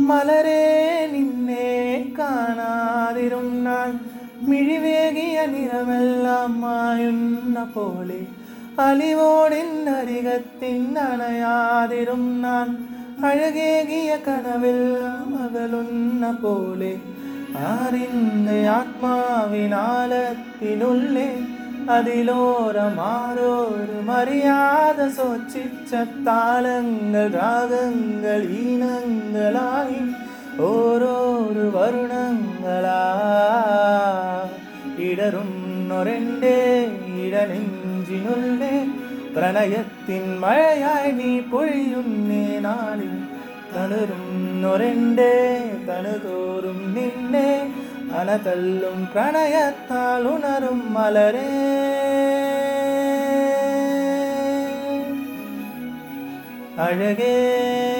മലരെ നിന്നെ കാണാതിരുന്നാൽ മിഴിവേകിയ നിറമെല്ലാം മായുന്ന പോലെ അലിവോടിനരികത്തിൻ അണയാതിരുന്നാൽ അഴകേകിയ കനവെല്ലാം അകലുന്ന പോലെ ആറിന്റെ ആത്മാവിനാലത്തിനുള്ളിൽ അതിലോരമാരോരും അറിയാതെ സോച്ചിച്ച താളങ്ങൾ രാഗങ്ങൾ ഈണങ്ങളായി ഓരോരു വരുണങ്ങളാ. ഇടറുന്നൊരെന്റെ ഇടനെഞ്ചിനുള്ളേ പ്രണയത്തിൻ മഴയായി നീ പൊഴിയുന്നേ നാളിൽ നിന്നെ மனதள்ளும் பிரணயத்தால் உணரும் மலரே. அழகே.